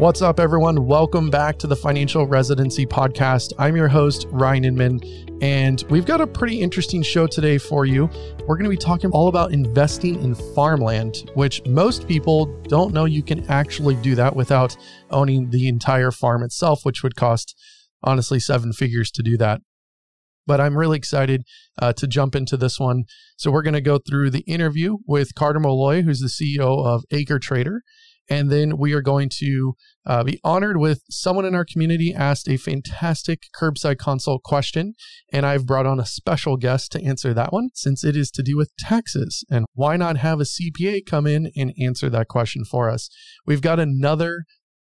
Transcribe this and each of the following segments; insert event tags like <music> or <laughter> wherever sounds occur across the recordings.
What's up, everyone? Welcome back to the Financial Residency Podcast. I'm your host, Ryan Inman, and we've got a pretty interesting show today for you. We're going to be talking all about investing in farmland, which most people don't know you can actually do that without owning the entire farm itself, which would cost, honestly, seven figures to do that. But I'm really excited uh, to jump into this one. So, we're going to go through the interview with Carter Malloy, who's the CEO of AcreTrader. And then we are going to uh, be honored with someone in our community asked a fantastic curbside consult question. And I've brought on a special guest to answer that one since it is to do with taxes. And why not have a CPA come in and answer that question for us? We've got another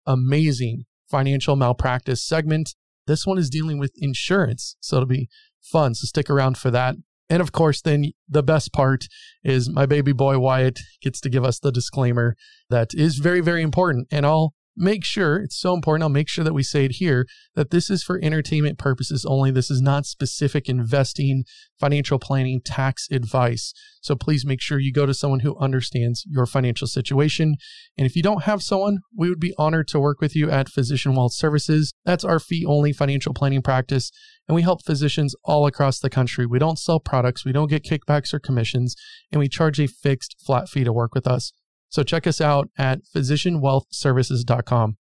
amazing financial malpractice segment. This one is dealing with insurance. So it'll be fun. So stick around for that. And of course, then the best part is my baby boy Wyatt gets to give us the disclaimer that is very, very important. And I'll make sure it's so important. I'll make sure that we say it here that this is for entertainment purposes only. This is not specific investing, financial planning, tax advice. So please make sure you go to someone who understands your financial situation. And if you don't have someone, we would be honored to work with you at Physician Wealth Services. That's our fee only financial planning practice. And we help physicians all across the country. We don't sell products, we don't get kickbacks or commissions, and we charge a fixed flat fee to work with us. So check us out at physicianwealthservices.com.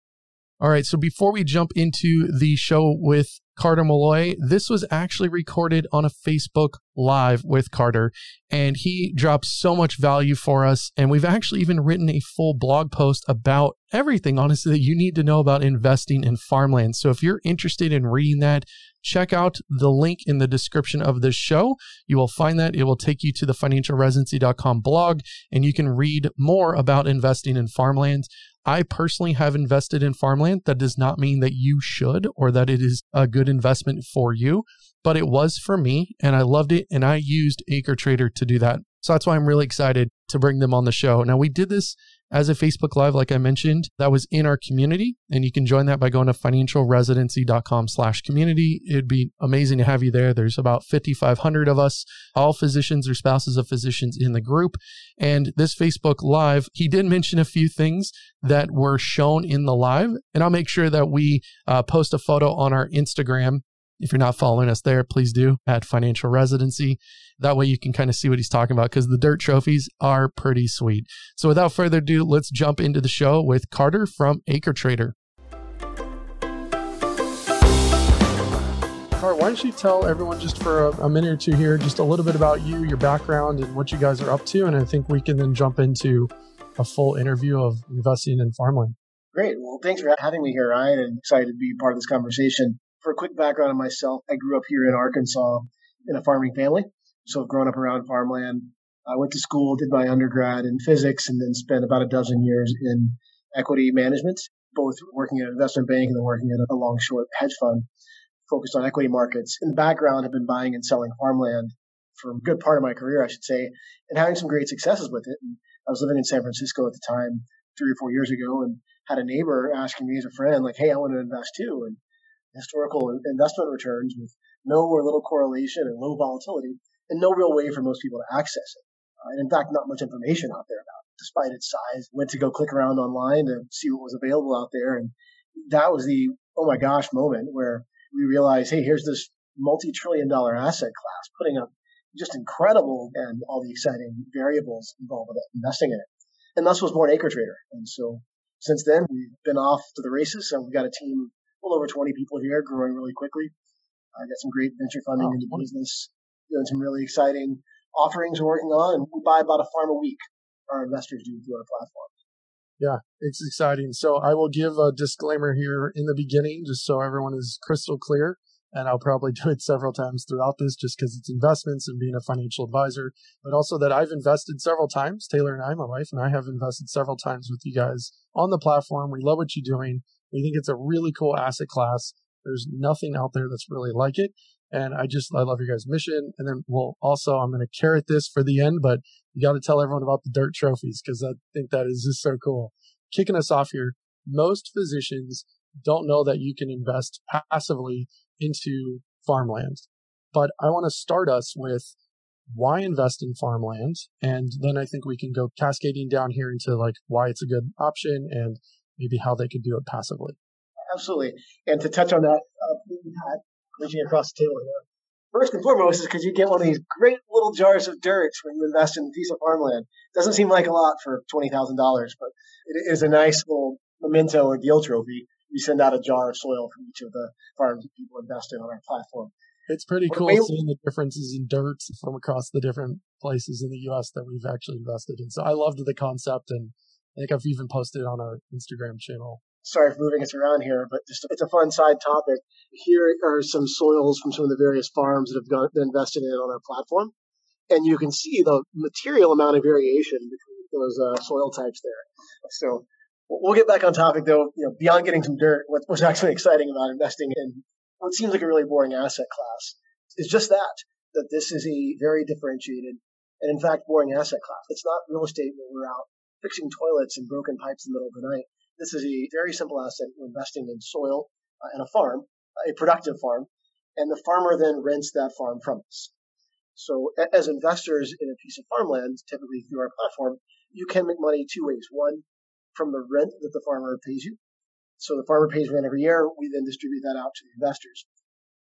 All right, so before we jump into the show with Carter Malloy, this was actually recorded on a Facebook Live with Carter, and he dropped so much value for us. And we've actually even written a full blog post about everything, honestly, that you need to know about investing in farmland. So if you're interested in reading that, check out the link in the description of this show. You will find that it will take you to the financialresidency.com blog, and you can read more about investing in farmland. I personally have invested in farmland. That does not mean that you should or that it is a good investment for you, but it was for me and I loved it. And I used AcreTrader to do that. So that's why I'm really excited to bring them on the show. Now, we did this as a Facebook Live, like I mentioned, that was in our community. And you can join that by going to financialresidency.com slash community. It'd be amazing to have you there. There's about 5,500 of us, all physicians or spouses of physicians in the group. And this Facebook Live, he did mention a few things that were shown in the live. And I'll make sure that we uh, post a photo on our Instagram if you're not following us there, please do at Financial Residency. That way you can kind of see what he's talking about because the dirt trophies are pretty sweet. So without further ado, let's jump into the show with Carter from AcreTrader. Carter, why don't you tell everyone just for a, a minute or two here, just a little bit about you, your background, and what you guys are up to? And I think we can then jump into a full interview of investing in farmland. Great. Well, thanks for having me here, Ryan, and excited to be part of this conversation for a quick background on myself, I grew up here in Arkansas in a farming family. So I've grown up around farmland. I went to school, did my undergrad in physics, and then spent about a dozen years in equity management, both working at an investment bank and then working at a long short hedge fund focused on equity markets. In the background, I've been buying and selling farmland for a good part of my career, I should say, and having some great successes with it. And I was living in San Francisco at the time, three or four years ago, and had a neighbor asking me as a friend, like, hey, I want to invest too. And historical investment returns with no or little correlation and low volatility, and no real way for most people to access it. Uh, and in fact, not much information out there about it, despite its size. Went to go click around online to see what was available out there, and that was the oh my gosh moment where we realized, hey, here's this multi-trillion dollar asset class putting up just incredible and all the exciting variables involved with investing in it. And thus was born AcreTrader. And so since then, we've been off to the races, and we've got a team well over 20 people here, growing really quickly. I got some great venture funding oh, into business, doing some really exciting offerings we're working on, and we buy about a farm a week. Our investors do through our platform. Yeah, it's exciting. So I will give a disclaimer here in the beginning, just so everyone is crystal clear. And I'll probably <laughs> do it several times throughout this just because it's investments and being a financial advisor, but also that I've invested several times. Taylor and I, my wife, and I have invested several times with you guys on the platform. We love what you're doing. We think it's a really cool asset class. There's nothing out there that's really like it. And I just, I love your guys' mission. And then, well, also, I'm going to carrot this for the end, but you got to tell everyone about the dirt trophies because I think that is just so cool. Kicking us off here, most physicians don't know that you can invest passively into farmland. But I want to start us with why invest in farmland? And then I think we can go cascading down here into like why it's a good option and maybe how they could do it passively. Absolutely. And to touch on that, uh, Pat, reaching across the table here. First and foremost is because you get one of these great little jars of dirt when you invest in a piece of farmland. Doesn't seem like a lot for $20,000, but it is a nice little memento or deal trophy. We send out a jar of soil from each of the farms that people invest in on our platform. It's pretty cool seeing the differences in dirt from across the different places in the U.S. that we've actually invested in. So I loved the concept, and I think I've even posted on our Instagram channel. Sorry for moving us around here, but just it's a fun side topic. Here are some soils from some of the various farms that have been invested in on our platform, and you can see the material amount of variation between those uh, soil types there. So we'll get back on topic though. You know, beyond getting some dirt, what, what's actually exciting about investing in what seems like a really boring asset class is just that, that this is a very differentiated and in fact boring asset class. It's not real estate where we're out fixing toilets and broken pipes in the middle of the night. This is a very simple asset. We're investing in soil uh, and a farm, a productive farm, and the farmer then rents that farm from us. So as investors in a piece of farmland, typically through our platform, you can make money two ways. One, from the rent that the farmer pays you, so the farmer pays rent every year. We then distribute that out to the investors.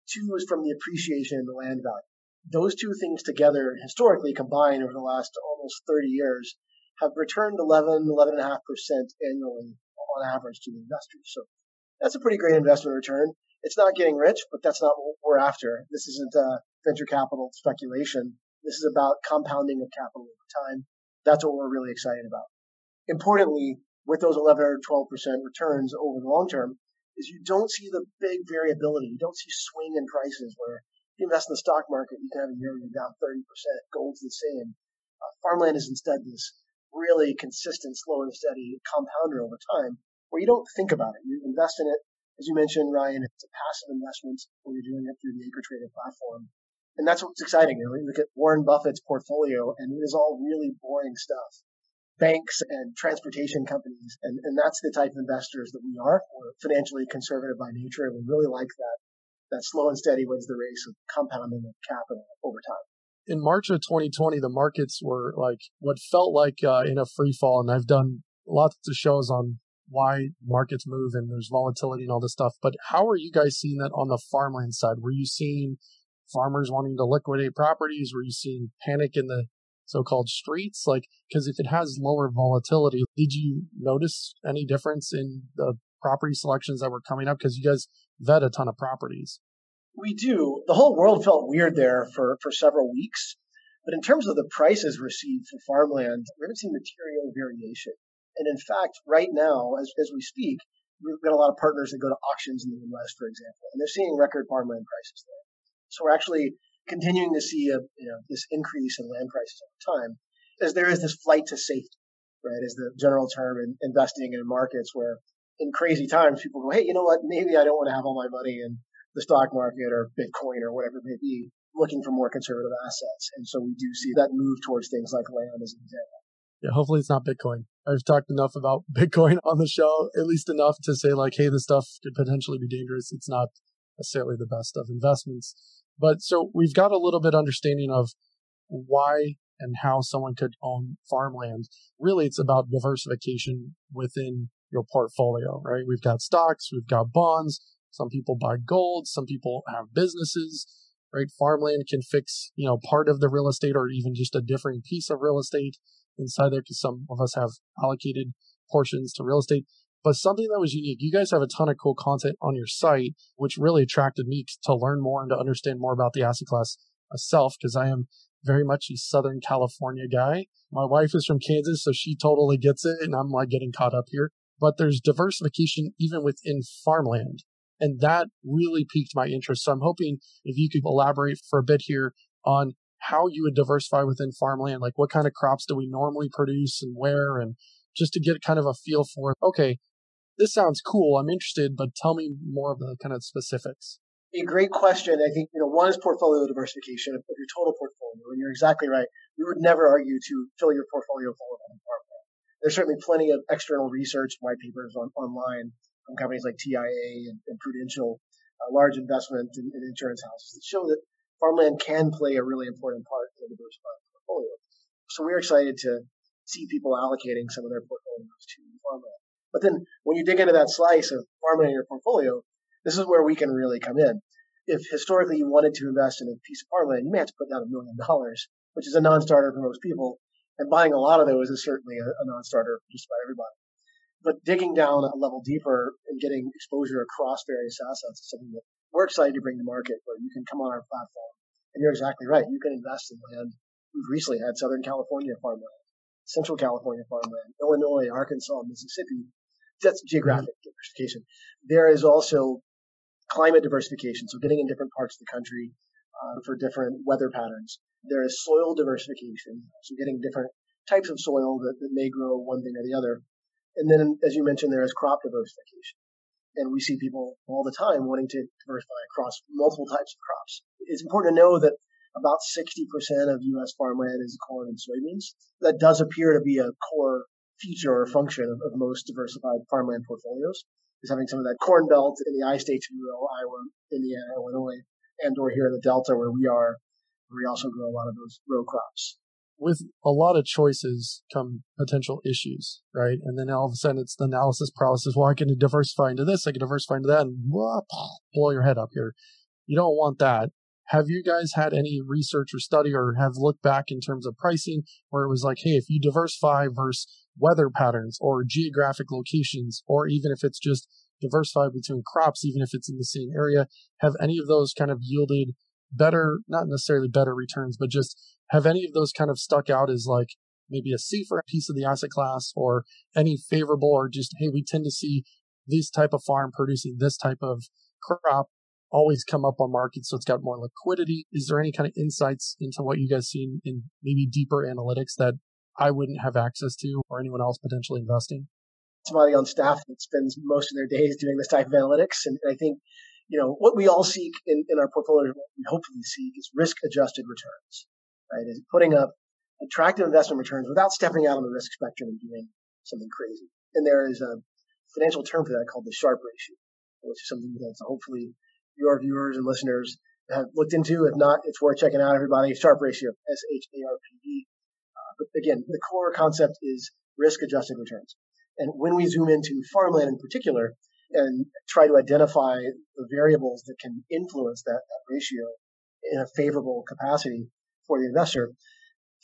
Two is from the appreciation in the land value. Those two things together, historically combined over the last almost 30 years, have returned 11, 11.5% annually on average to the investors. So that's a pretty great investment return. It's not getting rich, but that's not what we're after. This isn't uh, venture capital speculation. This is about compounding of capital over time. That's what we're really excited about. Importantly, with those 11 or 12% returns over the long term is you don't see the big variability. You don't see swing in prices where if you invest in the stock market, you can have a year where you're down 30%. Gold's the same. Uh, farmland is instead this really consistent, slow and steady compounder over time where you don't think about it. You invest in it. As you mentioned, Ryan, it's a passive investment when you're doing it through the AcreTrader platform. And that's what's exciting. You, know, you look at Warren Buffett's portfolio and it is all really boring stuff banks and transportation companies. And, and that's the type of investors that we are. We're financially conservative by nature, and we really like that. That slow and steady wins the race of compounding of capital over time. In March of 2020, the markets were like what felt like uh, in a free fall, and I've done lots of shows on why markets move and there's volatility and all this stuff. But how are you guys seeing that on the farmland side? Were you seeing farmers wanting to liquidate properties? Were you seeing panic in the so-called streets? Like, because if it has lower volatility, did you notice any difference in the property selections that were coming up? Because you guys vet a ton of properties. We do. The whole world felt weird there for, for several weeks. But in terms of the prices received for farmland, we haven't seen material variation. And in fact, right now, as, as we speak, we've got a lot of partners that go to auctions in the Midwest, for example, and they're seeing record farmland prices there. So we're actually continuing to see a, you know, this increase in land prices over time, as there is this flight to safety, right? Is the general term in investing in markets where in crazy times people go, hey, you know what? Maybe I don't want to have all my money in the stock market or Bitcoin or whatever it may be, looking for more conservative assets. And so we do see that move towards things like land as an example. Yeah, hopefully it's not Bitcoin. I've talked enough about <laughs> Bitcoin on the show, at least enough to say like, hey, this stuff could potentially be dangerous. It's not necessarily the best of investments. But so we've got a little bit understanding of why and how someone could own farmland. Really, it's about diversification within your portfolio, right? We've got stocks, we've got bonds. Some people buy gold, some people have businesses, right? Farmland can fix, you know, part of the real estate or even just a different piece of real estate inside there because some of us have allocated portions to real estate. But something that was unique, you guys have a ton of cool content on your site, which really attracted me to learn more and to understand more about the asset class myself, because I am very much a Southern California guy. My wife is from Kansas, so she totally gets it, and I'm like getting caught up here. But there's diversification even within farmland. And that really piqued my interest. So I'm hoping if you could elaborate for a bit here on how you would diversify within farmland. Like what kind of crops do we normally produce and where? And just to get kind of a feel for, okay, this sounds cool. I'm interested, but tell me more of the kind of specifics. A great question. I think, you know, one is portfolio diversification of your total portfolio. And you're exactly right. We would never argue to fill your portfolio full of farmland. There's certainly plenty of external research, white papers on, online from companies like TIAA and, and Prudential, uh, large investment and, and insurance houses that show that farmland can play a really important part in a diversified portfolio. So we're excited to see people allocating some of their portfolios to farmland. But then when you dig into that slice of farmland in your portfolio, this is where we can really come in. If historically you wanted to invest in a piece of farmland, you may have to put down a million dollars, which is a non-starter for most people. And buying a lot of those is certainly a, a non-starter for just about everybody. But digging down a level deeper and getting exposure across various assets is something that we're excited to bring to market where you can come on our platform. And you're exactly right. You can invest in land. We've recently had Southern California farmland, Central California farmland, Illinois, Arkansas, Mississippi. That's geographic diversification. There is also climate diversification, so getting in different parts of the country uh, for different weather patterns. There is soil diversification, so getting different types of soil that, that may grow one thing or the other. And then, as you mentioned, there is crop diversification. And we see people all the time wanting to diversify across multiple types of crops. It's important to know that about 60% of U.S. farmland is corn and soybeans. That does appear to be a core feature or function of, of most diversified farmland portfolios, is having some of that corn belt in the I states, you will, Iowa, Indiana, Illinois, and or here in the Delta where we are, where we also grow a lot of those row crops with a lot of choices come potential issues, right? And then all of a sudden it's the analysis paralysis. Well, I can diversify into this, I can diversify into that, and whoop, blow your head up here. You don't want that. Have you guys had any research or study or have looked back in terms of pricing where it was like, hey, if you diversify versus weather patterns or geographic locations, or even if it's just diversify between crops, even if it's in the same area, have any of those kind of yielded better, not necessarily better returns, but just have any of those kind of stuck out as like maybe a safer piece of the asset class or any favorable or just, hey, we tend to see this type of farm producing this type of crop always come up on market so it's got more liquidity? Is there any kind of insights into what you guys see in maybe deeper analytics that i wouldn't have access to or anyone else potentially investing? Somebody on staff that spends most of their days doing this type of analytics and i think you know what we all seek in, in our portfolio what we hopefully seek is risk adjusted returns right? Is putting up attractive investment returns without stepping out on the risk spectrum and doing something crazy. And there is a financial term for that called the Sharpe ratio, which is something that hopefully your viewers and listeners have looked into. If not, it's worth checking out, everybody. Sharpe ratio, S H A R P E. Uh, but again, the core concept is risk adjusted returns. And when we zoom into farmland in particular and try to identify the variables that can influence that, that ratio in a favorable capacity, for the investor,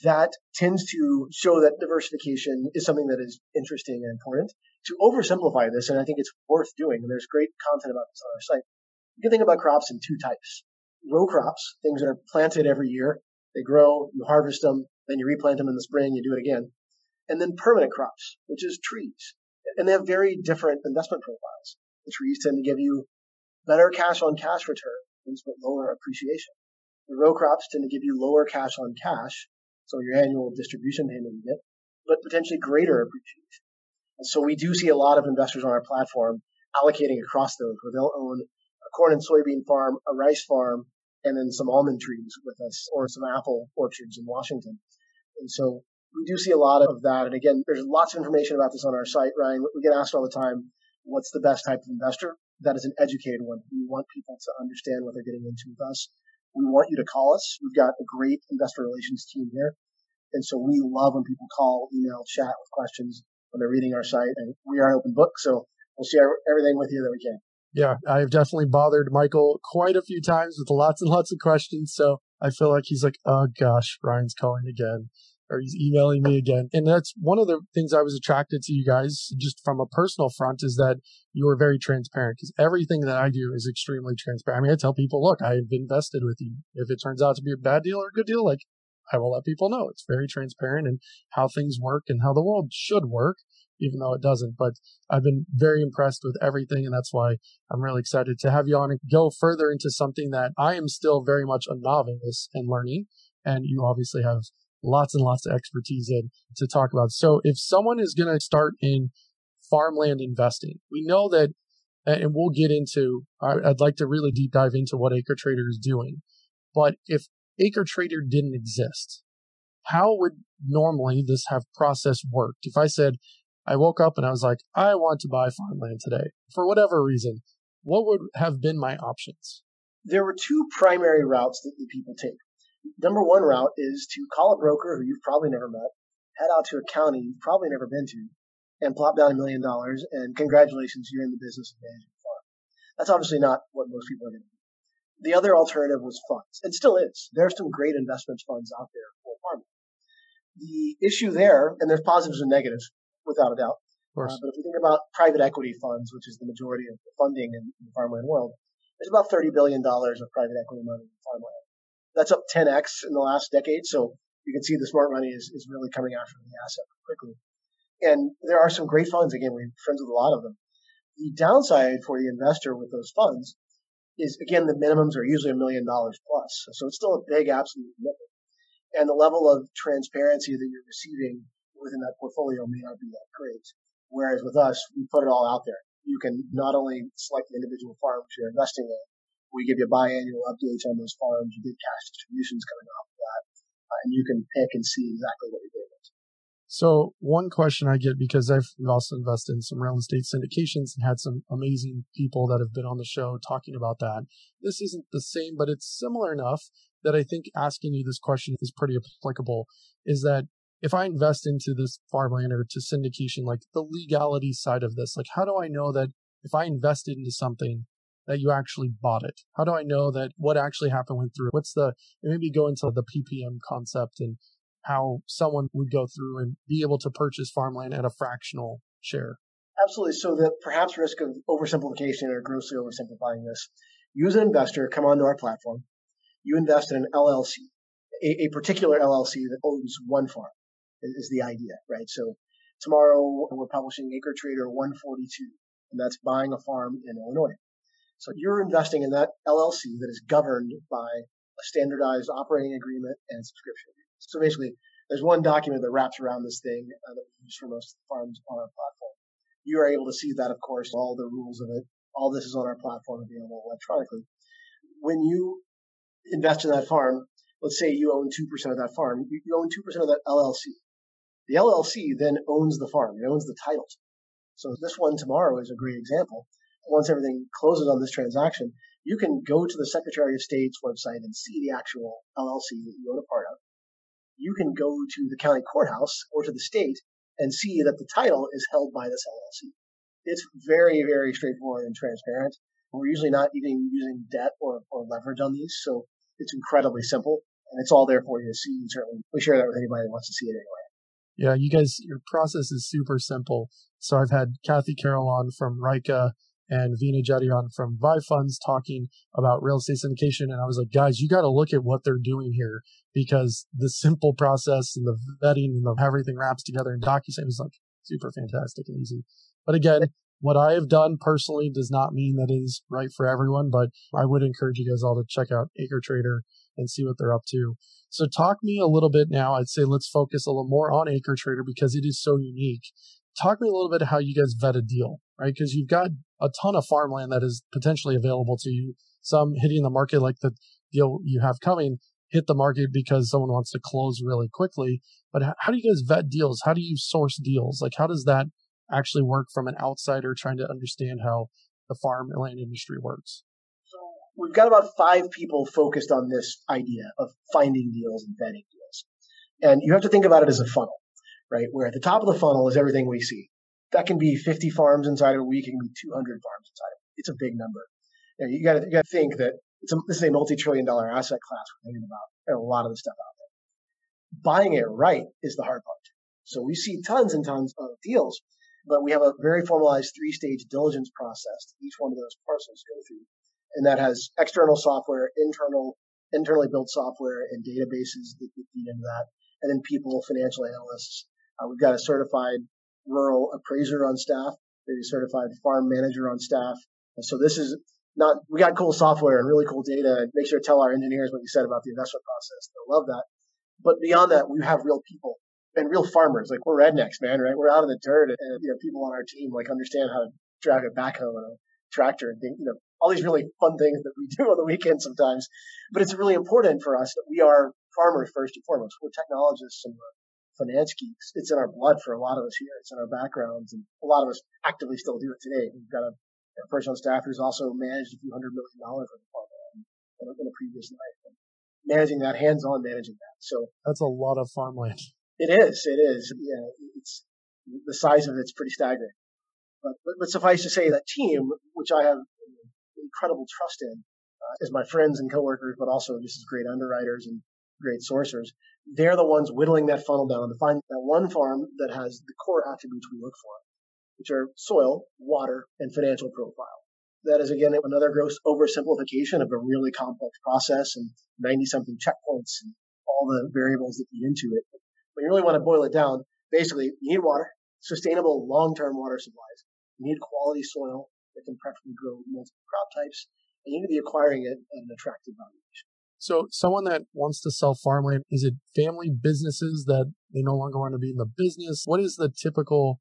that tends to show that diversification is something that is interesting and important. To oversimplify this, and I think it's worth doing, and there's great content about this on our site, you can think about crops in two types. Row crops, things that are planted every year. They grow, you harvest them, then you replant them in the spring, you do it again. And then permanent crops, which is trees. And they have very different investment profiles. The trees tend to give you better cash on cash returns, but lower appreciation. The row crops tend to give you lower cash on cash, so your annual distribution payment you get, but potentially greater appreciation. And so we do see a lot of investors on our platform allocating across those, where they'll own a corn and soybean farm, a rice farm, and then some almond trees with us, or some apple orchards in Washington. And so we do see a lot of that. And again, there's lots of information about this on our site, Ryan. We get asked all the time, what's the best type of investor? That is an educated one. We want people to understand what they're getting into with us we want you to call us. We've got a great investor relations team here. And so we love when people call, email, chat with questions when they're reading our site. And we are an open book. So we'll share everything with you that we can. Yeah, I've definitely bothered Michael quite a few times with lots and lots of questions. So I feel like he's like, oh gosh, Ryan's calling again or he's emailing me again. And that's one of the things I was attracted to you guys just from a personal front is that you are very transparent because everything that I do is extremely transparent. I mean, I tell people, look, I've invested with you. If it turns out to be a bad deal or a good deal, like I will let people know. It's very transparent and how things work and how the world should work, even though it doesn't. But I've been very impressed with everything. And that's why I'm really excited to have you on and go further into something that I am still very much a novice and learning. And you obviously have lots and lots of expertise in to talk about. So if someone is going to start in farmland investing, we know that, and we'll get into, I'd like to really deep dive into what AcreTrader is doing. But if AcreTrader didn't exist, how would normally this have process worked? If I said, I woke up and I was like, I want to buy farmland today for whatever reason, what would have been my options? There were two primary routes that the people take number one route is to call a broker who you've probably never met, head out to a county you've probably never been to, and plop down a million dollars and congratulations, you're in the business of managing a farm. That's obviously not what most people are going to do. The other alternative was funds, and still is. There are some great investment funds out there for farming. The issue there, and there's positives and negatives, without a doubt. Uh, but if we think about private equity funds, which is the majority of the funding in the farmland world, there's about $30 billion of private equity money in farmland. That's up 10x in the last decade. So you can see the smart money is, is really coming after the asset quickly. And there are some great funds. Again, we're friends with a lot of them. The downside for the investor with those funds is, again, the minimums are usually a million dollars plus. So it's still a big absolute commitment. And the level of transparency that you're receiving within that portfolio may not be that great. Whereas with us, we put it all out there. You can not only select the individual farms you're investing in, we give you biannual updates on those farms. You get cash distributions coming off of that, uh, and you can pick and see exactly what you're doing. So one question I get because I've also invested in some real estate syndications and had some amazing people that have been on the show talking about that. This isn't the same, but it's similar enough that I think asking you this question is pretty applicable. Is that if I invest into this farmland or to syndication, like the legality side of this, like how do I know that if I invested into something that you actually bought it? How do I know that what actually happened went through? What's the maybe go into the PPM concept and how someone would go through and be able to purchase farmland at a fractional share? Absolutely. So the perhaps risk of oversimplification or grossly oversimplifying this. You as an investor come onto our platform. You invest in an LLC, a, a particular LLC that owns one farm is the idea, right? So tomorrow we're publishing AcreTrader 142, and that's buying a farm in Illinois. So you're investing in that LLC that is governed by a standardized operating agreement and subscription. So basically, there's one document that wraps around this thing uh, that we use for most farms on our platform. You are able to see that, of course, all the rules of it. All this is on our platform available electronically. When you invest in that farm, let's say you own 2% of that farm, you, you own 2% of that LLC. The LLC then owns the farm. It owns the titles. So this one tomorrow is a great example. Once everything closes on this transaction, you can go to the Secretary of State's website and see the actual LLC that you own a part of. You can go to the county courthouse or to the state and see that the title is held by this LLC. It's very, very straightforward and transparent. We're usually not even using debt or, or leverage on these, so it's incredibly simple and it's all there for you to see. And certainly, we share that with anybody that wants to see it anyway. Yeah, you guys, your process is super simple. So I've had Kathy Carroll on from Rika and Veena Jetti on from Vive Funds talking about real estate syndication. And I was like, guys, you got to look at what they're doing here because the simple process and the vetting and the, everything wraps together in DocuSign is like super fantastic and easy. But again, what I have done personally does not mean that it is right for everyone, but I would encourage you guys all to check out AcreTrader and see what they're up to. So talk me a little bit now. I'd say let's focus a little more on AcreTrader because it is so unique. Talk me a little bit how you guys vet a deal, right? Because you've got a ton of farmland that is potentially available to you. Some hitting the market like the deal you have coming hit the market because someone wants to close really quickly. But how do you guys vet deals? How do you source deals? Like how does that actually work from an outsider trying to understand how the farmland industry works? So we've got about five people focused on this idea of finding deals and vetting deals. And you have to think about it as a funnel, right? Where at the top of the funnel is everything we see. That can be 50 farms inside of a week. It can be 200 farms inside of a week. It's a big number. You, got to you to think that it's a, this is a multi-trillion dollar asset class we're thinking about. A lot of the stuff out there. Buying it right is the hard part. So we see tons and tons of deals, but we have a very formalized three-stage diligence process that each one of those parcels go through and that has external software, internal, internally built software, and databases that feed into that, and then people, financial analysts. Uh, we've got a certified rural appraiser on staff, maybe certified farm manager on staff. And so this is not, we got cool software and really cool data. And make sure to tell our engineers what you said about the investment process. They'll love that. But beyond that, we have real people and real farmers. Like we're rednecks, man, right? We're out in the dirt and you know, people on our team like understand how to drag a backhoe and a tractor and you know, all these really fun things that we do on the weekend sometimes. But it's really important for us that we are farmers first and foremost. We're technologists and we're finance geeks. It's in our blood for a lot of us here. It's in our backgrounds, and a lot of us actively still do it today. We've got a, a person on staff who's also managed a few hundred million dollars for the farm in a, in a previous life. And managing that, hands-on managing that. So that's a lot of farmland. It is. It is. Yeah. It's the size of it's pretty staggering. But, but, but suffice to say that team, which I have incredible trust in, uh, as my friends and coworkers, but also just as great underwriters and great sourcers, they're the ones whittling that funnel down to find that one farm that has the core attributes we look for, which are soil, water, and financial profile. That is again another gross oversimplification of a really complex process and 90 something checkpoints and all the variables that feed into it. But you really want to boil it down, basically you need water, sustainable long-term water supplies. You need quality soil that can preferably grow multiple crop types, and you need to be acquiring it at an attractive valuation. So, someone that wants to sell farmland, is it family businesses that they no longer want to be in the business? What is the typical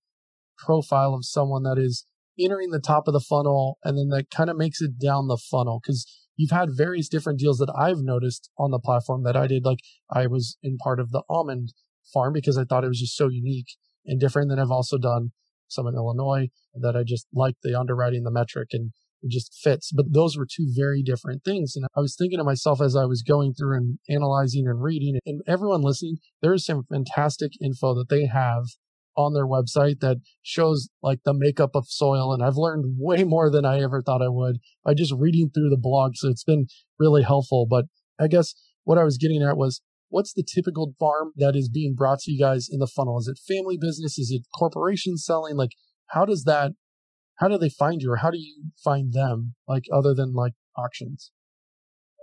profile of someone that is entering the top of the funnel and then that kind of makes it down the funnel? Because you've had various different deals that I've noticed on the platform that I did. Like, I was in part of the almond farm because I thought it was just so unique and different. Then I've also done some in Illinois that I just liked the underwriting, the metric, and it just fits. But those were two very different things. And I was thinking to myself as I was going through and analyzing and reading, and everyone listening, there is some fantastic info that they have on their website that shows like the makeup of soil. And I've learned <laughs> way more than I ever thought I would by just reading through the blog. So it's been really helpful. But I guess what I was getting at was what's the typical farm that is being brought to you guys in the funnel? Is it family business? Is it corporation selling? Like, how does that, how do they find you or how do you find them, like, other than like auctions?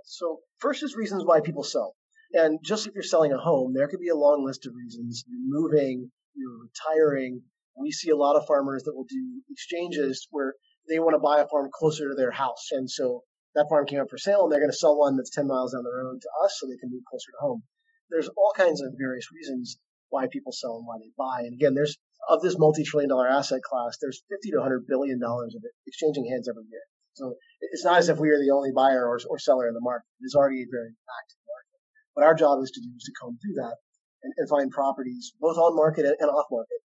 So, first is reasons why people sell. And just if you're selling a home, there could be a long list of reasons. You're moving, you're retiring. We see a lot of farmers that will do exchanges where they want to buy a farm closer to their house. And so that farm came up for sale and they're going to sell one that's 10 miles down the road to us so they can move closer to home there's all kinds of various reasons why people sell and why they buy. And again, there's of this multi-trillion dollar asset class, there's 50 to 100 billion dollars of it exchanging hands every year. So it's not as if we are the only buyer or, or seller in the market. It's already a very active market. What our job is to do is to comb through that and, and find properties both on market and, off market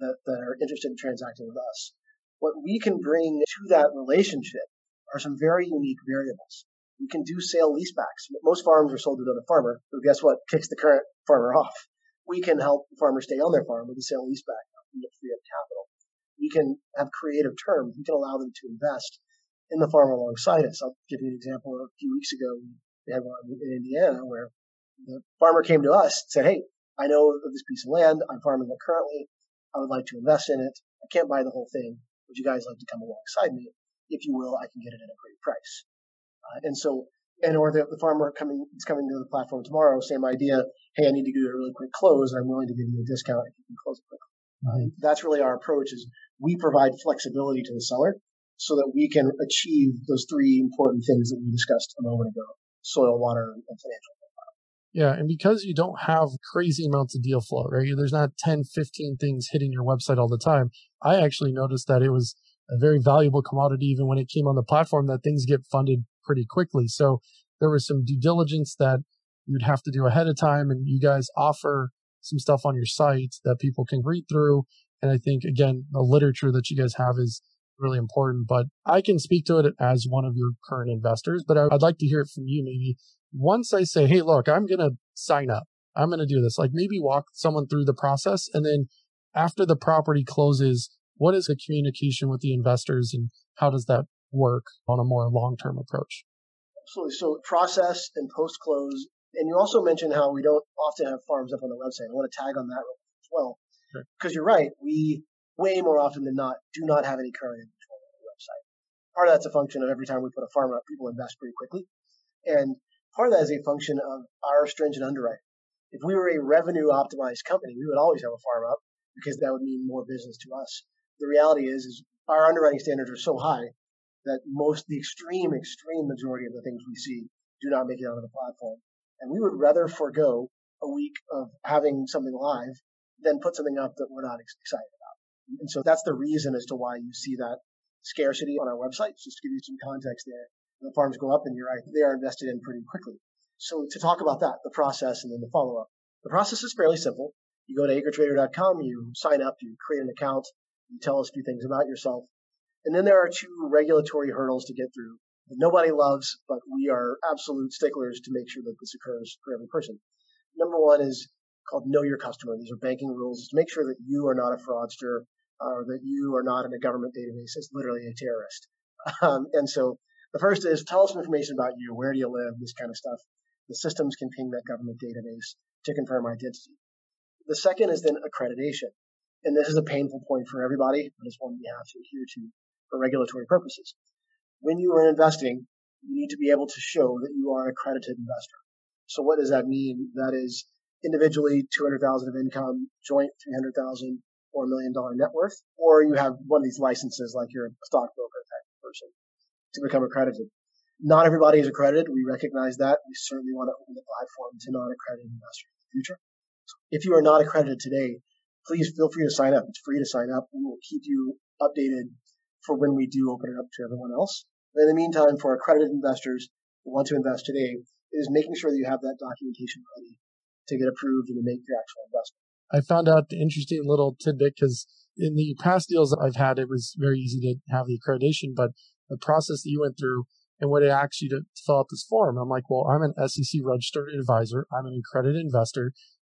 that, that are interested in transacting with us. What we can bring to that relationship are some very unique variables. We can do sale leasebacks. Most farms are sold to another farmer, who guess what kicks the current farmer <laughs> off. We can help the farmer stay on their farm with a sale leaseback and free up capital. We can have creative terms. We can allow them to invest in the farm alongside us. I'll give you an example. A few weeks ago, we had one in Indiana where the farmer came to us and said, Hey, I know of this piece of land. I'm farming it currently. I would like to invest in it. I can't buy the whole thing. Would you guys like to come alongside me? If you will, I can get it at a great price. Uh, and so, and or the, the farmer coming is coming to the platform tomorrow, same idea. Hey, I need to do a really quick close, I'm willing to give you a discount if you can close it quickly. Mm-hmm. That's really our approach: is we provide flexibility to the seller so that we can achieve those three important things that we discussed a moment ago: soil, water, and financial. Yeah, and because you don't have crazy amounts of deal flow, right? There's not 10, 15 things hitting your website all the time. I actually noticed that it was a very valuable commodity even when it came on the platform that things get funded pretty quickly. So there was some due diligence that you'd have to do ahead of time, and you guys offer some stuff on your site that people can read through. And I think again, the literature that you guys have is really important. But I can speak to it as one of your current investors, but I'd like to hear it from you maybe. Once I say, hey, look, I'm going to sign up, I'm going to do this, like maybe walk someone through the process. And then after the property closes, what is the communication with the investors and how does that work on a more long term approach. Absolutely. So process and post close. And you also mentioned how we don't often have farms up on the website. I want to tag on that as well. Because sure. you're right. We way more often than not do not have any current inventory on the website. Part of that's a function of every time we put a farm up, people invest pretty quickly. And part of that is a function of our stringent underwriting. If we were a revenue optimized company, we would always have a farm up because that would mean more business to us. The reality is, is our underwriting standards are so high that most, the extreme, extreme majority of the things we see do not make it onto the platform. And we would rather forego a week of having something live than put something up that we're not excited about. And so that's the reason as to why you see that scarcity on our website. Just to give you some context there. The farms go up and you're right, they are invested in pretty quickly. So to talk about that, the process and then the follow up. The process is fairly simple. You go to acretrader.com, you sign up, you create an account, you tell us a few things about yourself, and then there are two regulatory hurdles to get through that nobody loves, but we are absolute sticklers to make sure that this occurs for every person. Number one is called Know Your Customer. These are banking rules to make sure that you are not a fraudster or that you are not in a government database as literally a terrorist. Um, and so the first is tell us some information about you. Where do you live? This kind of stuff. The systems can ping that government database to confirm identity. The second is then accreditation. And this is a painful point for everybody, but it's one we have to adhere to for regulatory purposes. When you are investing, you need to be able to show that you are an accredited investor. So what does that mean? That is individually 200,000 of income, joint 300,000 or a million dollar net worth, or you have one of these licenses like you're a stockbroker type person to become accredited. Not everybody is accredited. We recognize that. We certainly want to open the platform to non-accredited investors in the future. If you are not accredited today, please feel free to sign up. It's free to sign up. We will keep you updated for when we do open it up to everyone else. But in the meantime, for accredited investors who want to invest today, it is making sure that you have that documentation ready to get approved and to make your actual investment. I found out the interesting little tidbit because in the past deals that I've had, it was very easy to have the accreditation, but the process that you went through and what it asks you to fill out this form, I'm like, well, I'm an SEC registered advisor. I'm an accredited investor.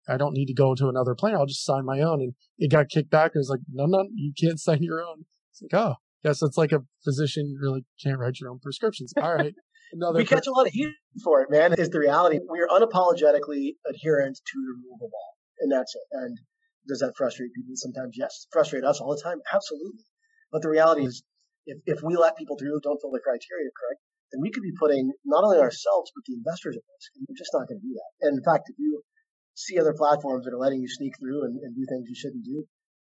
I don't need to go to another plan. I'll just sign my own. And it got kicked back. It was like, no, no, you can't <laughs> sign your own. It's like, oh, yes, it's like a physician really can't write your own prescriptions. All right. <laughs> Another we catch a lot of heat for it, man. Is the reality. We are unapologetically adherent to the rule of law, and that's it. And does that frustrate people? Sometimes, yes. Frustrate us all the time? Absolutely. But the reality is, if, if we let people through who don't fill the criteria correct, then we could be putting not only ourselves, but the investors at risk. And we're just not going to do that. And in fact, if you see other platforms that are letting you sneak through and, and do things you shouldn't do,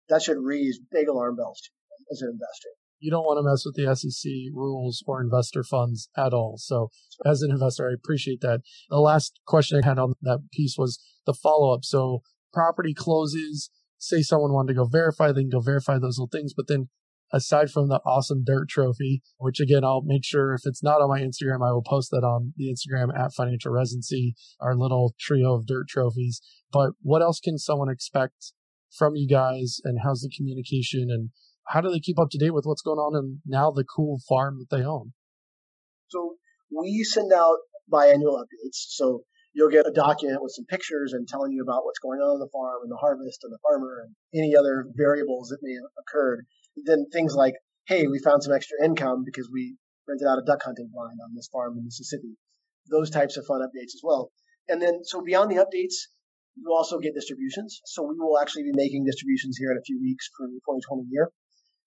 that should raise big alarm bells to you as an investor. You don't want to mess with the SEC rules or investor funds at all. So, as an investor, I appreciate that. The last question I had on that piece was the follow up. So, property closes, say someone wanted to go verify, they can go verify those little things. But then aside from the awesome dirt trophy, which again, I'll make sure if it's not on my Instagram, I will post that on the Instagram at financial residency, our little trio of dirt trophies. But what else can someone expect from you guys and how's the communication and how do they keep up to date with what's going on in now the cool farm that they own? So we send out biannual updates. So you'll get a document with some pictures and telling you about what's going on on the farm and the harvest and the farmer and any other variables that may have occurred. Then things like, hey, we found some extra income because we rented out a duck hunting blind on this farm in Mississippi. Those types of fun updates as well. And then, so beyond the updates, you also get distributions. So we will actually be making distributions here in a few weeks for the 2020 year.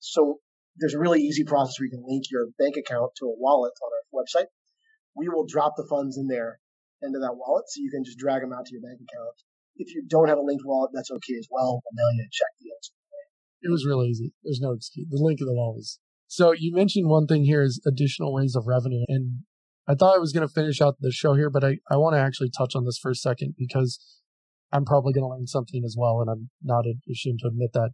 So there's a really easy process where you can link your bank account to a wallet on our website. We will drop the funds in there into that wallet, so you can just drag them out to your bank account. If you don't have a linked wallet, that's okay as well. We'll mail you a check deals. It was real easy. There's no excuse. The link of the wallet was. So you mentioned one thing here is additional ways of revenue, and I thought I was going to finish out the show here, but I, I want to actually touch on this for a second because I'm probably going to learn something as well, and I'm not ashamed to admit that.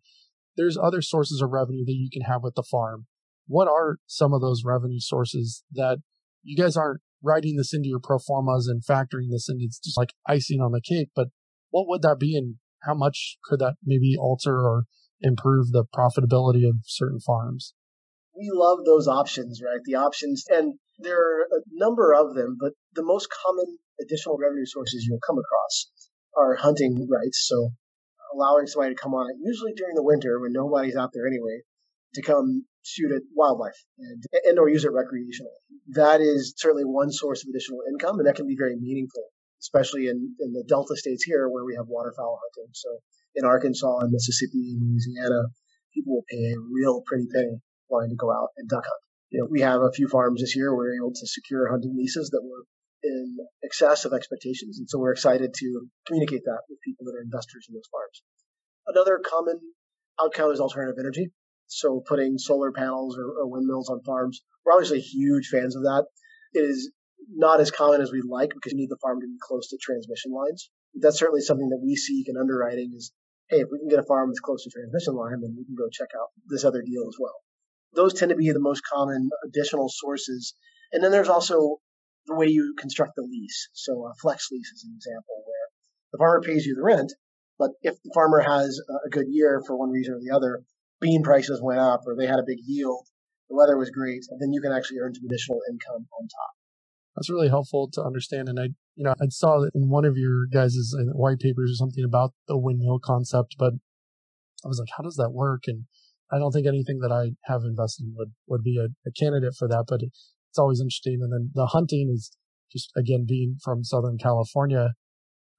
There's other sources of revenue that you can have with the farm. What are some of those revenue sources that you guys aren't writing this into your pro formas and factoring this into it's just like icing on the cake. But what would that be and how much could that maybe alter or improve the profitability of certain farms? We love those options, right? The options, and there are a number of them, but the most common additional revenue sources you'll come across are hunting rights. So allowing somebody to come on it, usually during the winter when nobody's out there anyway, to come shoot at wildlife and, and or use it recreationally. That is certainly one source of additional income, and that can be very meaningful, especially in, in the Delta states here where we have waterfowl hunting. So in Arkansas and Mississippi and Louisiana, people will pay a real pretty penny wanting to go out and duck hunt. You know, we have a few farms this year where we're able to secure hunting leases that were in excess of expectations. And so we're excited to communicate that with people that are investors in those farms. Another common outcome is alternative energy. So putting solar panels or, or windmills on farms, we're obviously huge fans of that. It is not as common as we'd like because you need the farm to be close to transmission lines. That's certainly something that we seek in underwriting is, hey, if we can get a farm that's close to transmission line, then we can go check out this other deal as well. Those tend to be the most common additional sources. And then there's also the way you construct the lease. So a flex lease is an example where the farmer pays you the rent, but if the farmer has a good year for one reason or the other, bean prices went up or they had a big yield, the weather was great, then you can actually earn some additional income on top. That's really helpful to understand. And I, you know, I saw that in one of your guys' uh, white papers or something about the windmill concept, but I was like, how does that work? And I don't think anything that I have invested in would, would be a, a candidate for that, but it's always interesting. And then the hunting is just, again, being from Southern California,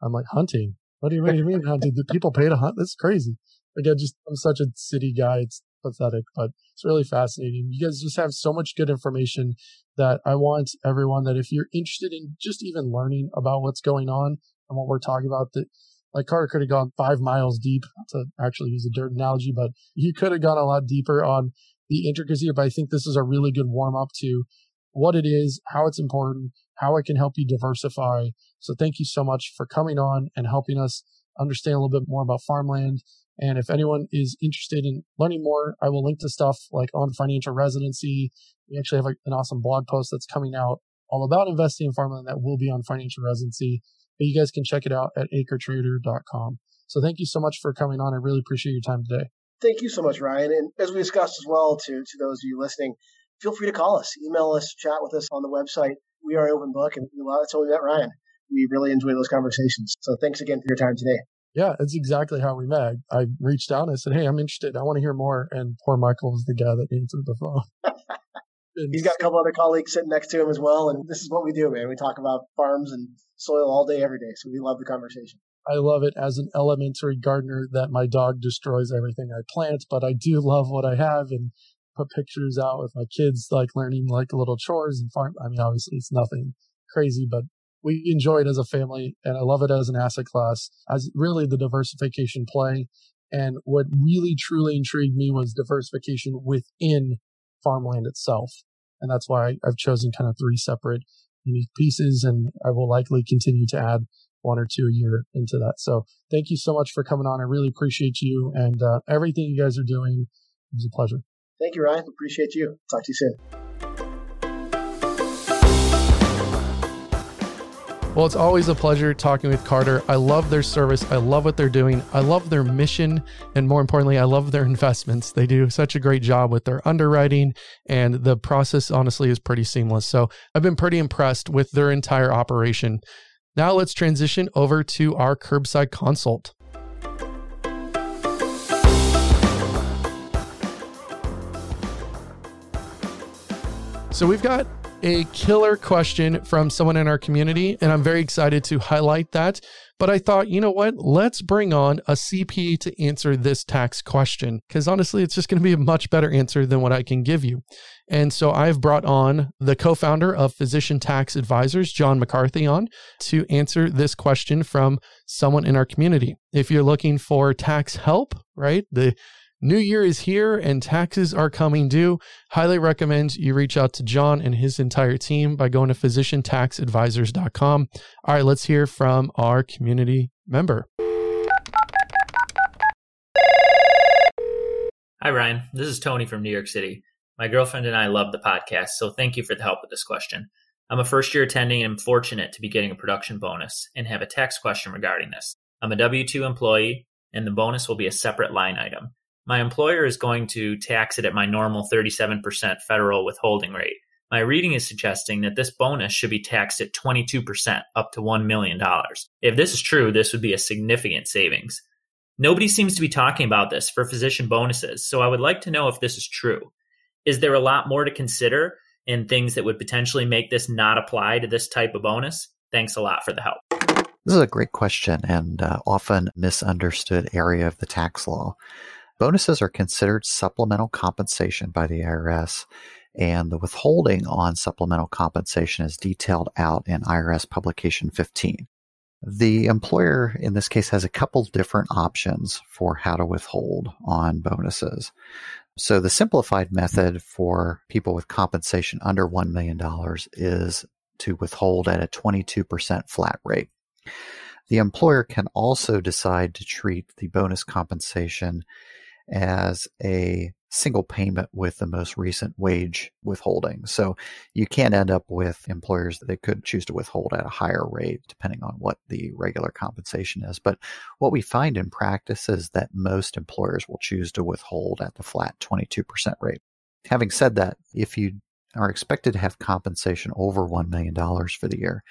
I'm like, hunting? What do you, you mean hunting? Do people pay to hunt? That's crazy. Again, just, I'm such a city guy. It's pathetic, but it's really fascinating. You guys just have so much good information that I want everyone that if you're interested in just even learning about what's going on and what we're talking about, that like Carter could have gone five miles deep to actually use a dirt analogy, but he could have gone a lot deeper on the intricacy. But I think this is a really good warm up to what it is, how it's important, how it can help you diversify. So thank you so much for coming on and helping us understand a little bit more about farmland. And if anyone is interested in learning more, I will link to stuff like on financial residency. We actually have an awesome blog post that's coming out all about investing in farmland that will be on financial residency. But you guys can check it out at acretrader.com. So thank you so much for coming on. I really appreciate your time today. Thank you so much, Ryan. And as we discussed as well to, to those of you listening, feel free to call us, email us, chat with us on the website. We are open book, and that's how we met Ryan. We really enjoy those conversations. So thanks again for your time today. Yeah, it's exactly how we met. I reached out and I said, Hey, I'm interested. I want to hear more. And poor Michael was the guy that answered the phone. <laughs> He's got a couple other colleagues sitting next to him as well. And this is what we do, man. We talk about farms and soil all day, every day. So we love the conversation. I love it as an elementary gardener that my dog destroys everything I plant, but I do love what I have and put pictures out with my kids, like learning like little chores and farm. I mean, obviously it's nothing crazy, but we enjoy it as a family and I love it as an asset class as really the diversification play. And what really truly intrigued me was diversification within farmland itself. And that's why I've chosen kind of three separate unique pieces and I will likely continue to add one or two a year into that. So thank you so much for coming on. I really appreciate you and uh, everything you guys are doing. It was a pleasure. Thank you, Ryan. Appreciate you. Talk to you soon. Well, it's always a pleasure talking with Carter. I love their service. I love what they're doing. I love their mission. And more importantly, I love their <laughs> investments. They do such a great job with their underwriting, and the process, honestly, is pretty seamless. So I've been pretty impressed with their entire operation. Now let's transition over to our curbside consult. So we've got a killer question from someone in our community, and I'm very excited to highlight that. But I thought, you know what? Let's bring on a CPA to answer this tax question because honestly, it's just going to be a much better answer than what I can give you. And so I've brought on the co founder of Physician Tax Advisors, John McCarthy, on to answer this question from someone in our community. If you're looking for tax help, right? The New Year is here and taxes are coming due. Highly recommend you reach out to John and his entire team by going to physiciantaxadvisors.com. All right, let's hear from our community member. Hi, Ryan. This is Tony from New York City. My girlfriend and I love the podcast, so thank you for the help with this question. I'm a first year attending and am fortunate to be getting a production bonus and have a tax question regarding this. I'm a W 2 employee, and the bonus will be a separate line item my employer is going to tax it at my normal 37% federal withholding rate. My reading is suggesting that this bonus should be taxed at 22%, up to $1 million. If this is true, this would be a significant savings. Nobody seems to be talking about this for physician bonuses, so I would like to know if this is true. Is there a lot more to consider in things that would potentially make this not apply to this type of bonus? Thanks a lot for the help. This is a great question and uh, often misunderstood area of the tax law. Bonuses are considered supplemental compensation by the IRS, and the withholding on supplemental compensation is detailed out in IRS Publication 15. The employer in this case has a couple different options for how to withhold on bonuses. So the simplified method for people with compensation under $1 million is to withhold at a 22% flat rate. The employer can also decide to treat the bonus compensation as a single payment with the most recent wage withholding. So you can end up with employers that could choose to withhold at a higher rate depending on what the regular compensation is. But what we find in practice is that most employers will choose to withhold at the flat 22% rate. Having said that, if you are expected to have compensation over $1 million for the year,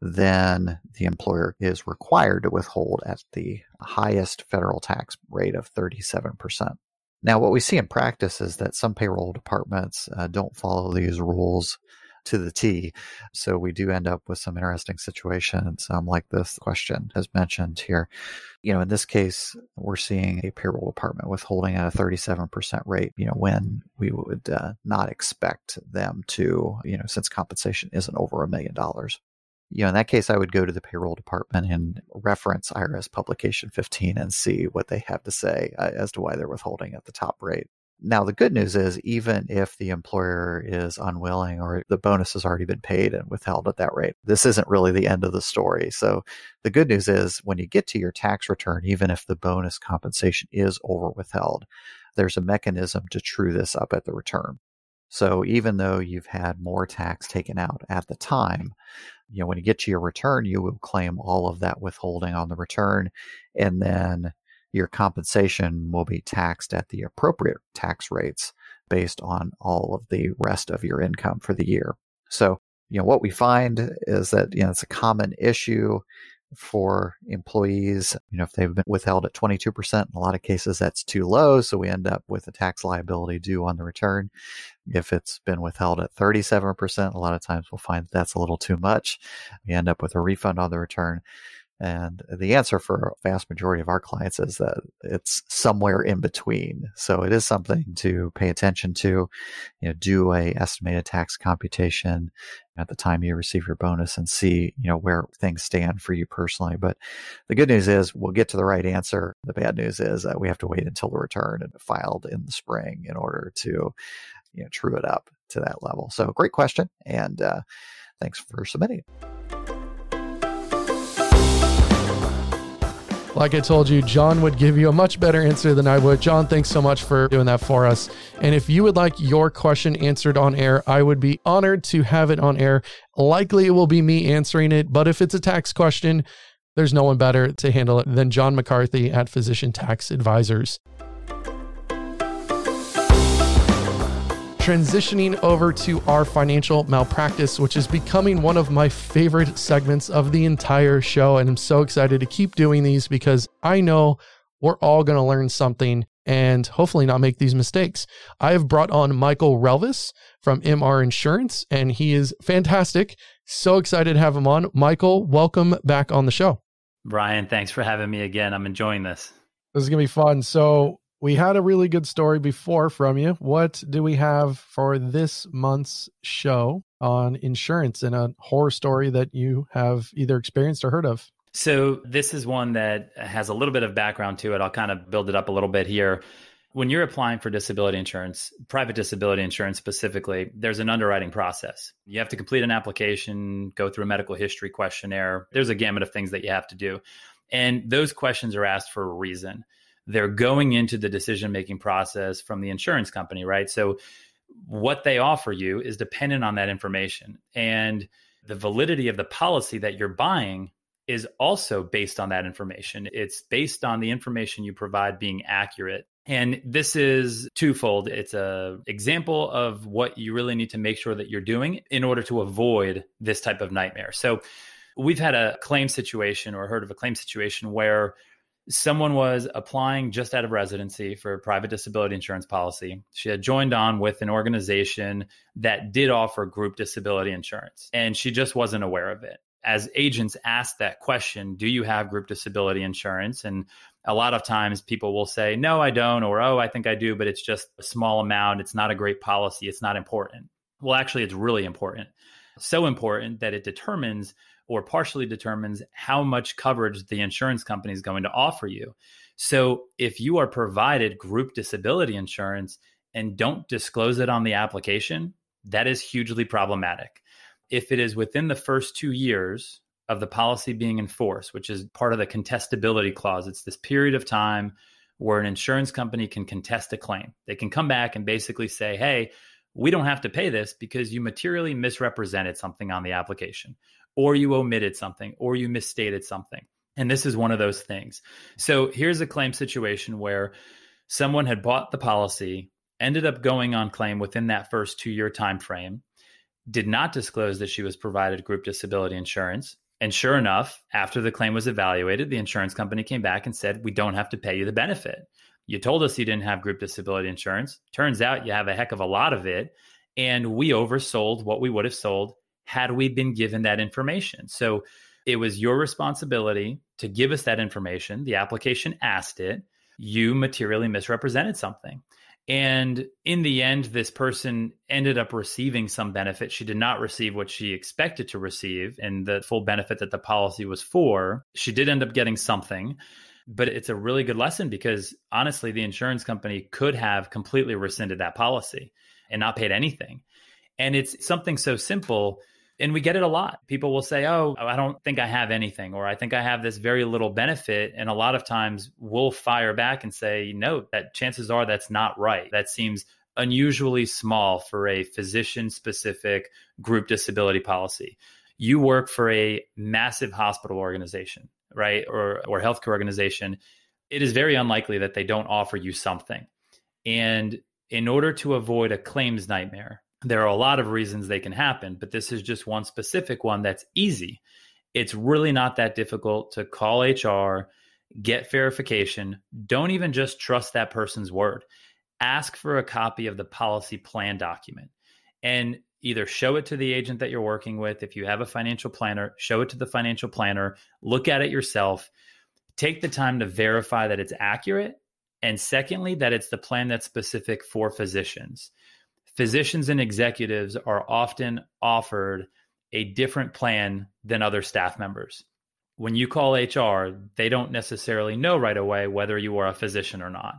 then the employer is required to withhold at the highest federal tax rate of 37%. Now, what we see in practice is that some payroll departments uh, don't follow these rules to the T. So we do end up with some interesting situations um, like this question has mentioned here. You know, in this case, we're seeing a payroll department withholding at a 37% rate, you know, when we would uh, not expect them to, you know, since compensation isn't over a million dollars you know, in that case, I would go to the payroll department and reference IRS publication 15 and see what they have to say uh, as to why they're withholding at the top rate. Now, the good news is, even if the employer is unwilling or the bonus has already been paid and withheld at that rate, this isn't really the end of the story. So, the good news is, when you get to your tax return, even if the bonus compensation is over withheld, there's a mechanism to true this up at the return. So, even though you've had more tax taken out at the time, you know, when you get to your return, you will claim all of that withholding on the return. And then your compensation will be taxed at the appropriate tax rates based on all of the rest of your income for the year. So, you know, what we find is that, you know, it's a common issue for employees. You know, if they've been withheld at 22%, in a lot of cases that's too low. So we end up with a tax liability due on the return. If it's been withheld at 37%, a lot of times we'll find that that's a little too much. We end up with a refund on the return. And the answer for a vast majority of our clients is that it's somewhere in between. So it is something to pay attention to. You know, do a estimated tax computation at the time you receive your bonus and see, you know, where things stand for you personally. But the good news is we'll get to the right answer. The bad news is that we have to wait until the return and filed in the spring in order to, you know, true it up to that level. So great question. And uh, thanks for submitting it. Like I told you, John would give you a much better answer than I would. John, thanks so much for doing that for us. And if you would like your question answered on air, I would be honored to have it on air. Likely it will be me answering it, but if it's a tax question, there's no one better to handle it than John McCarthy at Physician Tax Advisors. Transitioning over to our financial malpractice, which is becoming one of my favorite segments of the entire show. And I'm so excited to keep doing these because I know we're all going to learn something and hopefully not make these mistakes. I have brought on Michael Relvis from MR Insurance, and he is fantastic. So excited to have him on. Michael, welcome back on the show. Ryan, thanks for having me again. I'm enjoying this. This is going to be fun. So, we had a really good story before from you. What do we have for this month's show on insurance and a horror story that you have either experienced or heard of? So, this is one that has a little bit of background to it. I'll kind of build it up a little bit here. When you're applying for disability insurance, private disability insurance specifically, there's an underwriting process. You have to complete an application, go through a medical history questionnaire. There's a gamut of things that you have to do. And those questions are asked for a reason they're going into the decision making process from the insurance company, right? So what they offer you is dependent on that information. And the validity of the policy that you're buying is also based on that information. It's based on the information you provide being accurate. And this is twofold. It's a example of what you really need to make sure that you're doing in order to avoid this type of nightmare. So we've had a claim situation or heard of a claim situation where someone was applying just out of residency for a private disability insurance policy. She had joined on with an organization that did offer group disability insurance, and she just wasn't aware of it. As agents ask that question, do you have group disability insurance? And a lot of times people will say, no, I don't, or oh, I think I do, but it's just a small amount. It's not a great policy. It's not important. Well, actually, it's really important. So important that it determines or partially determines how much coverage the insurance company is going to offer you. So if you are provided group disability insurance and don't disclose it on the application, that is hugely problematic. If it is within the first two years of the policy being enforced, which is part of the contestability clause, it's this period of time where an insurance company can contest a claim. They can come back and basically say, hey, we don't have to pay this because you materially misrepresented something on the application or you omitted something, or you misstated something. And this is one of those things. So here's a claim situation where someone had bought the policy, ended up going on claim within that first two year time frame. did not disclose that she was provided group disability insurance. And sure enough, after the claim was evaluated, the insurance company came back and said, We don't have to pay you the benefit. You told us you didn't have group disability insurance. Turns out you have a heck of a lot of it. And we oversold what we would have sold had we been given that information. So it was your responsibility to give us that information. The application asked it. You materially misrepresented something. And in the end, this person ended up receiving some benefit. She did not receive what she expected to receive and the full benefit that the policy was for. She did end up getting something, but it's a really good lesson because honestly, the insurance company could have completely rescinded that policy and not paid anything. And it's something so simple and we get it a lot. People will say, Oh, I don't think I have anything, or I think I have this very little benefit. And a lot of times we'll fire back and say, No, that chances are that's not right. That seems unusually small for a physician specific group disability policy. You work for a massive hospital organization, right? Or, or healthcare organization. It is very unlikely that they don't offer you something. And in order to avoid a claims nightmare, there are a lot of reasons they can happen, but this is just one specific one that's easy. It's really not that difficult to call HR, get verification. Don't even just trust that person's word. Ask for a copy of the policy plan document and either show it to the agent that you're working with. If you have a financial planner, show it to the financial planner, look at it yourself. Take the time to verify that it's accurate. And secondly, that it's the plan that's specific for physicians physicians and executives are often offered a different plan than other staff members. When you call HR, they don't necessarily know right away whether you are a physician or not.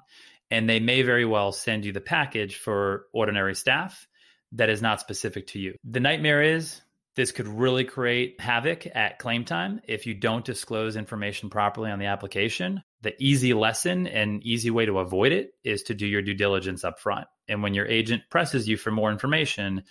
And they may very well send you the package for ordinary staff that is not specific to you. The nightmare is this could really create havoc at claim time if you don't disclose information properly on the application. The easy lesson and easy way to avoid it is to do your due diligence up front. And when your agent presses you for more information,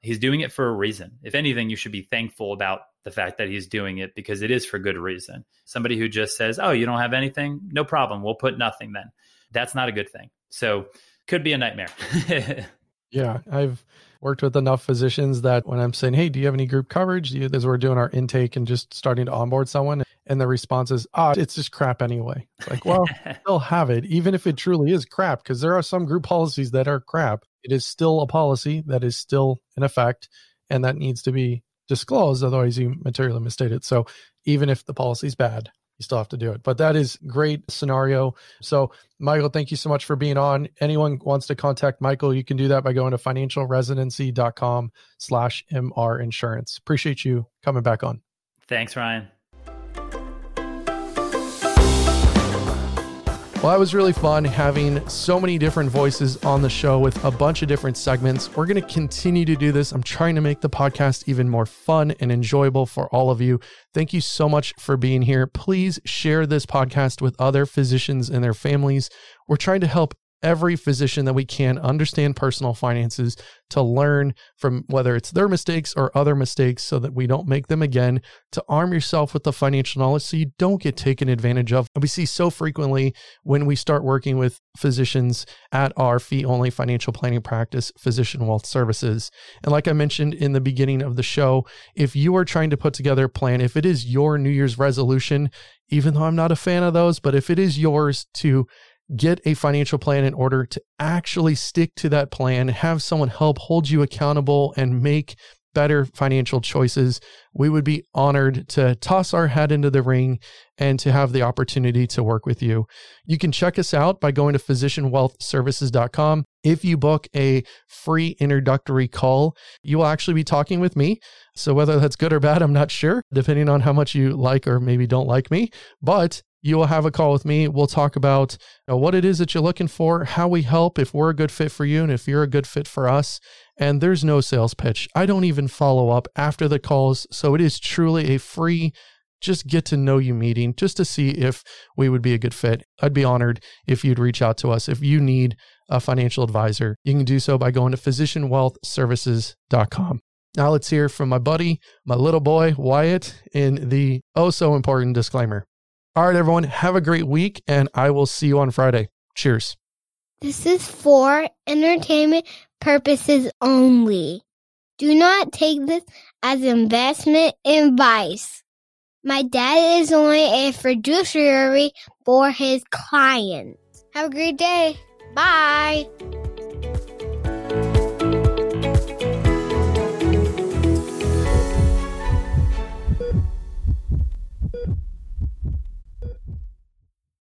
he's doing it for a reason. If anything, you should be thankful about the fact that he's doing it because it is for good reason. Somebody who just says, Oh, you don't have anything? No problem. We'll put nothing then. That's not a good thing. So, could be a nightmare. <laughs> yeah. I've worked with enough physicians that when I'm saying, Hey, do you have any group coverage? You, as we're doing our intake and just starting to onboard someone, and the response is, Ah, it's just crap anyway. It's like, well, <laughs> they'll have it, even if it truly is crap, because there are some group policies that are crap. It is still a policy that is still in effect and that needs to be disclosed. Otherwise, you materially misstate it. So even if the policy is bad, you still have to do it. But that is great scenario. So, Michael, thank you so much for being on. Anyone wants to contact Michael, you can do that by going to financialresidency.com slash MR insurance. Appreciate you coming back on. Thanks, Ryan. Well, that was really fun having so many different voices on the show with a bunch of different segments. We're going to continue to do this. I'm trying to make the podcast even more fun and enjoyable for all of you. Thank you so much for being here. Please share this podcast with other physicians and their families. We're trying to help every physician that we can understand personal finances to learn from whether it's their mistakes or other mistakes so that we don't make them again, to arm yourself with the financial knowledge so you don't get taken advantage of. We see so frequently when we start working with physicians at our fee only financial planning practice, Physician Wealth Services. And like I mentioned in the beginning of the show, if you are trying to put together a plan, if it is your New Year's resolution, even though I'm not a fan of those, but if it is yours to get a financial plan in order to actually stick to that plan, have someone help hold you accountable and make better financial choices, we would be honored to toss our hat into the ring and to have the opportunity to work with you. You can check us out by going to physicianwealthservices.com. If you book a free introductory call, you will actually be talking with me. So whether that's good or bad, I'm not sure, depending on how much you like or maybe don't like me. But you will have a call with me. We'll talk about you know, what it is that you're looking for, how we help, if we're a good fit for you, and if you're a good fit for us. And there's no sales pitch. I don't even follow up after the calls. So it is truly a free, just get to know you meeting just to see if we would be a good fit. I'd be honored if you'd reach out to us. If you need a financial advisor, you can do so by going to physicianwealthservices.com. Now let's hear from my buddy, my little boy, Wyatt, in the oh so important disclaimer. All right, everyone, have a great week, and I will see you on Friday. Cheers. This is for entertainment purposes only. Do not take this as investment advice. My dad is only a fiduciary for his clients. Have a great day. Bye.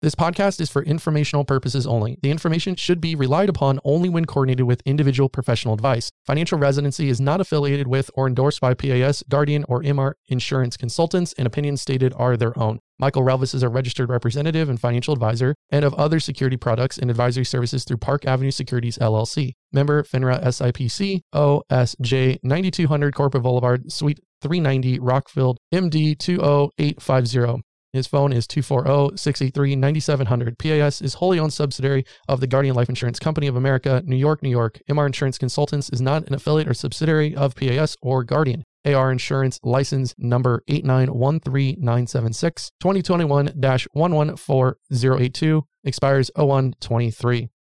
This podcast is for informational purposes only. The information should be relied upon only when coordinated with individual professional advice. Financial residency is not affiliated with or endorsed by PAS, Guardian, or MR Insurance Consultants, and opinions stated are their own. Michael Relvis is a registered representative and financial advisor and of other security products and advisory services through Park Avenue Securities LLC. Member FINRA SIPC OSJ 9200 Corporate Boulevard, Suite 390, Rockville, MD 20850. His phone is 240-683-9700. PAS is wholly owned subsidiary of the Guardian Life Insurance Company of America, New York, New York. MR Insurance Consultants is not an affiliate or subsidiary of PAS or Guardian. AR Insurance license number 8913976 2021-114082 expires 0123.